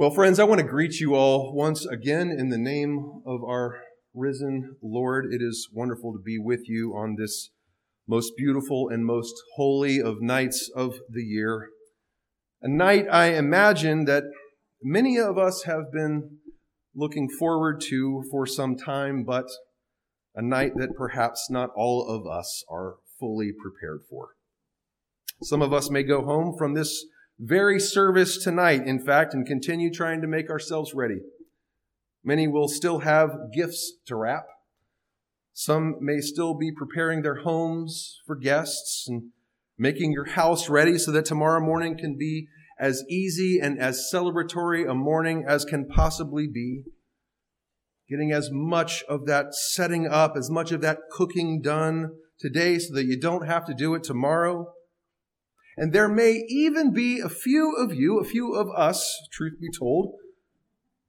Well, friends, I want to greet you all once again in the name of our risen Lord. It is wonderful to be with you on this most beautiful and most holy of nights of the year. A night I imagine that many of us have been looking forward to for some time, but a night that perhaps not all of us are fully prepared for. Some of us may go home from this very service tonight, in fact, and continue trying to make ourselves ready. Many will still have gifts to wrap. Some may still be preparing their homes for guests and making your house ready so that tomorrow morning can be as easy and as celebratory a morning as can possibly be. Getting as much of that setting up, as much of that cooking done today so that you don't have to do it tomorrow. And there may even be a few of you, a few of us, truth be told,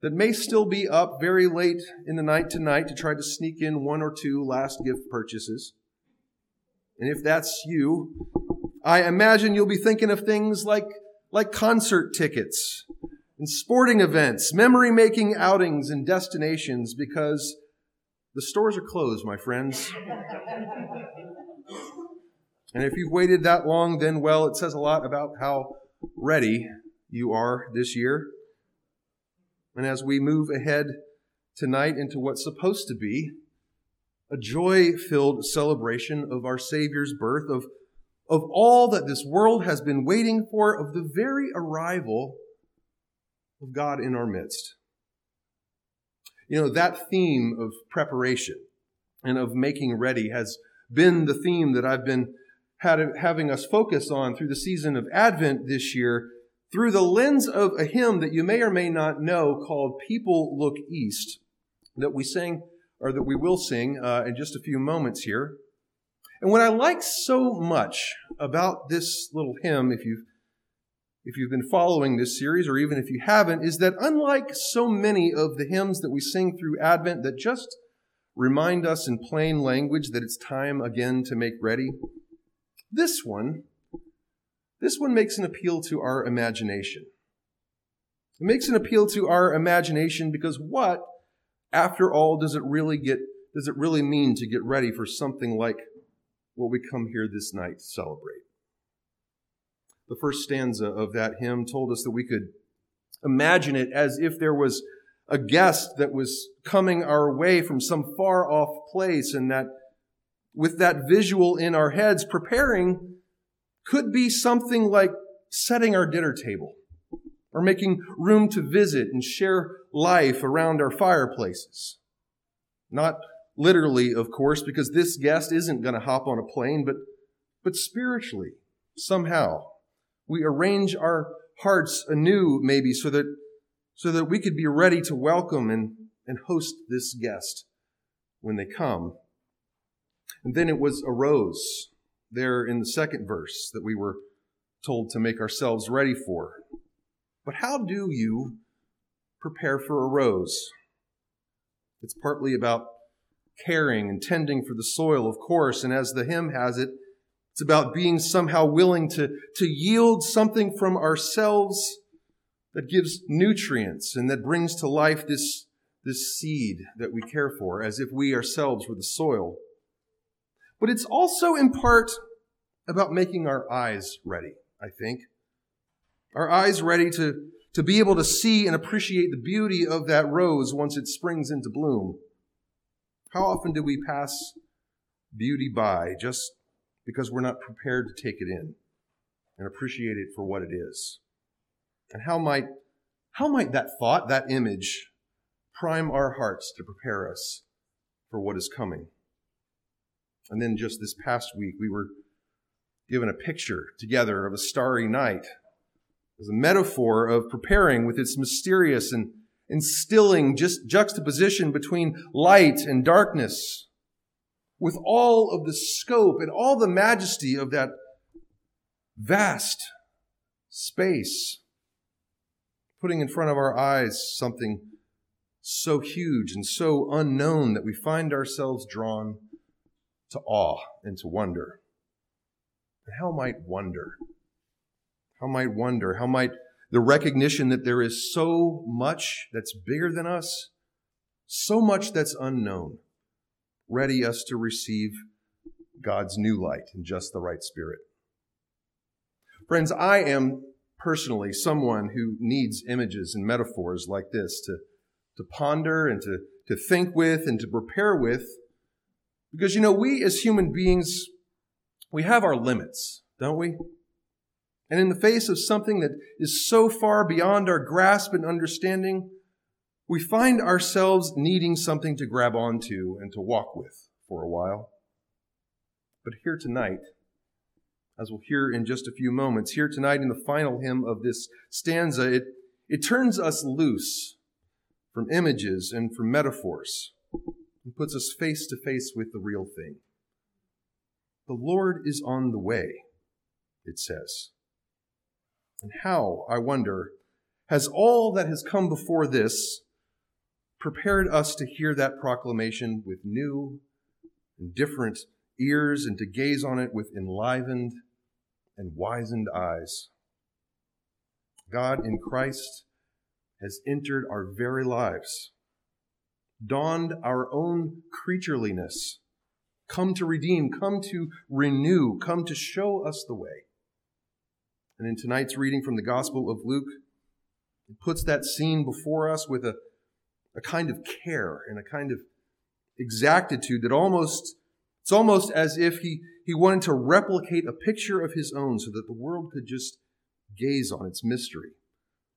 that may still be up very late in the night tonight to try to sneak in one or two last gift purchases. And if that's you, I imagine you'll be thinking of things like, like concert tickets and sporting events, memory making outings and destinations because the stores are closed, my friends. And if you've waited that long, then well, it says a lot about how ready you are this year. And as we move ahead tonight into what's supposed to be a joy filled celebration of our Savior's birth, of, of all that this world has been waiting for, of the very arrival of God in our midst. You know, that theme of preparation and of making ready has been the theme that I've been had, having us focus on through the season of Advent this year through the lens of a hymn that you may or may not know called People Look East that we sing or that we will sing uh, in just a few moments here. And what I like so much about this little hymn, if you've if you've been following this series, or even if you haven't, is that unlike so many of the hymns that we sing through Advent that just remind us in plain language that it's time again to make ready, this one, this one makes an appeal to our imagination. It makes an appeal to our imagination because what, after all, does it really get, does it really mean to get ready for something like what we come here this night to celebrate? The first stanza of that hymn told us that we could imagine it as if there was a guest that was coming our way from some far off place and that with that visual in our heads, preparing could be something like setting our dinner table or making room to visit and share life around our fireplaces. Not literally, of course, because this guest isn't going to hop on a plane, but, but spiritually, somehow. We arrange our hearts anew, maybe, so that, so that we could be ready to welcome and, and host this guest when they come. And then it was arose there in the second verse that we were told to make ourselves ready for. But how do you prepare for a rose? It's partly about caring and tending for the soil, of course, and as the hymn has it, it's about being somehow willing to, to yield something from ourselves that gives nutrients and that brings to life this, this seed that we care for, as if we ourselves were the soil. But it's also in part about making our eyes ready, I think. Our eyes ready to, to be able to see and appreciate the beauty of that rose once it springs into bloom. How often do we pass beauty by just because we're not prepared to take it in and appreciate it for what it is? And how might, how might that thought, that image, prime our hearts to prepare us for what is coming? And then just this past week, we were given a picture together of a starry night as a metaphor of preparing with its mysterious and instilling just juxtaposition between light and darkness. With all of the scope and all the majesty of that vast space, putting in front of our eyes something so huge and so unknown that we find ourselves drawn to awe and to wonder. And how might wonder? How might wonder? How might the recognition that there is so much that's bigger than us, so much that's unknown, ready us to receive God's new light in just the right spirit. Friends, I am personally someone who needs images and metaphors like this to, to ponder and to, to think with and to prepare with. Because, you know, we as human beings, we have our limits, don't we? And in the face of something that is so far beyond our grasp and understanding, we find ourselves needing something to grab onto and to walk with for a while. But here tonight, as we'll hear in just a few moments, here tonight in the final hymn of this stanza, it, it turns us loose from images and from metaphors and puts us face to face with the real thing. The Lord is on the way, it says. And how, I wonder, has all that has come before this prepared us to hear that proclamation with new and different ears and to gaze on it with enlivened and wizened eyes. God in Christ has entered our very lives, donned our own creatureliness, come to redeem, come to renew, come to show us the way. And in tonight's reading from the Gospel of Luke, it puts that scene before us with a, a kind of care and a kind of exactitude that almost it's almost as if he, he wanted to replicate a picture of his own so that the world could just gaze on its mystery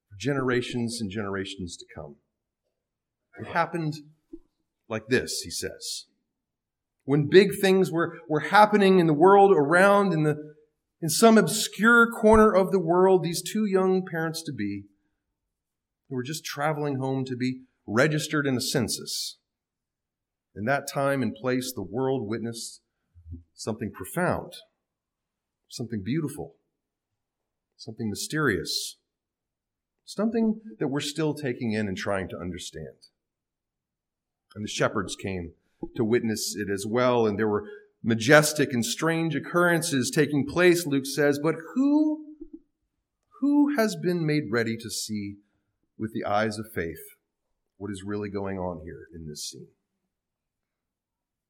for generations and generations to come. It happened like this, he says. When big things were, were happening in the world around, in, the, in some obscure corner of the world, these two young parents to be, were just traveling home to be registered in a census, in that time and place, the world witnessed something profound, something beautiful, something mysterious, something that we're still taking in and trying to understand. And the shepherds came to witness it as well, and there were majestic and strange occurrences taking place, Luke says, but who who has been made ready to see with the eyes of faith what is really going on here in this scene?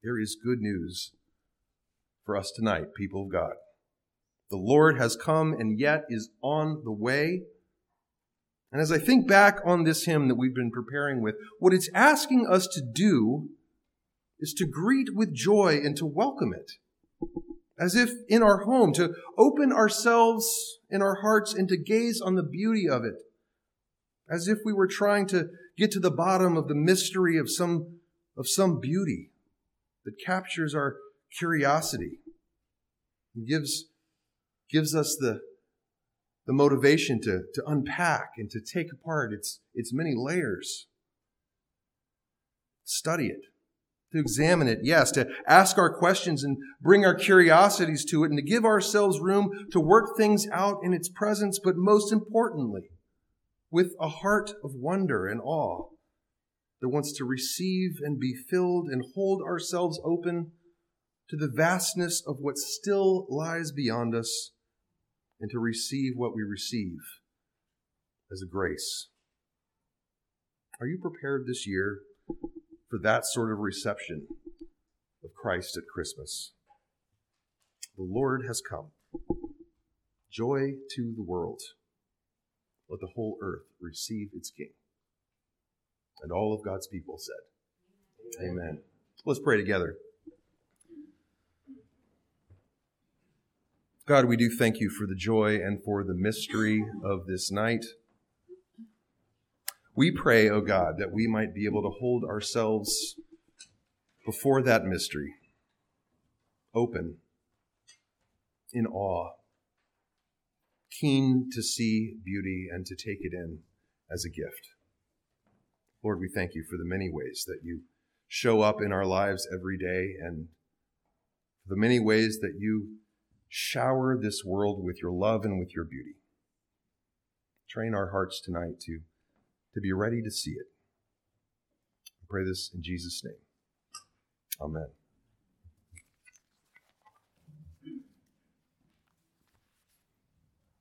there is good news for us tonight, people of God. The Lord has come and yet is on the way. And as I think back on this hymn that we've been preparing with, what it's asking us to do is to greet with joy and to welcome it. As if in our home, to open ourselves in our hearts and to gaze on the beauty of it. As if we were trying to get to the bottom of the mystery of some, of some beauty that captures our curiosity and gives, gives us the, the motivation to, to unpack and to take apart its, its many layers. Study it, to examine it, yes, to ask our questions and bring our curiosities to it, and to give ourselves room to work things out in its presence, but most importantly, with a heart of wonder and awe that wants to receive and be filled and hold ourselves open to the vastness of what still lies beyond us and to receive what we receive as a grace. Are you prepared this year for that sort of reception of Christ at Christmas? The Lord has come. Joy to the world. Let the whole earth receive its King. And all of God's people said, Amen. Amen. Let's pray together. God, we do thank you for the joy and for the mystery of this night. We pray, O oh God, that we might be able to hold ourselves before that mystery, open, in awe, keen to see beauty and to take it in as a gift. Lord, we thank you for the many ways that you show up in our lives every day and the many ways that you shower this world with your love and with your beauty. Train our hearts tonight to, to be ready to see it. I pray this in Jesus' name. Amen.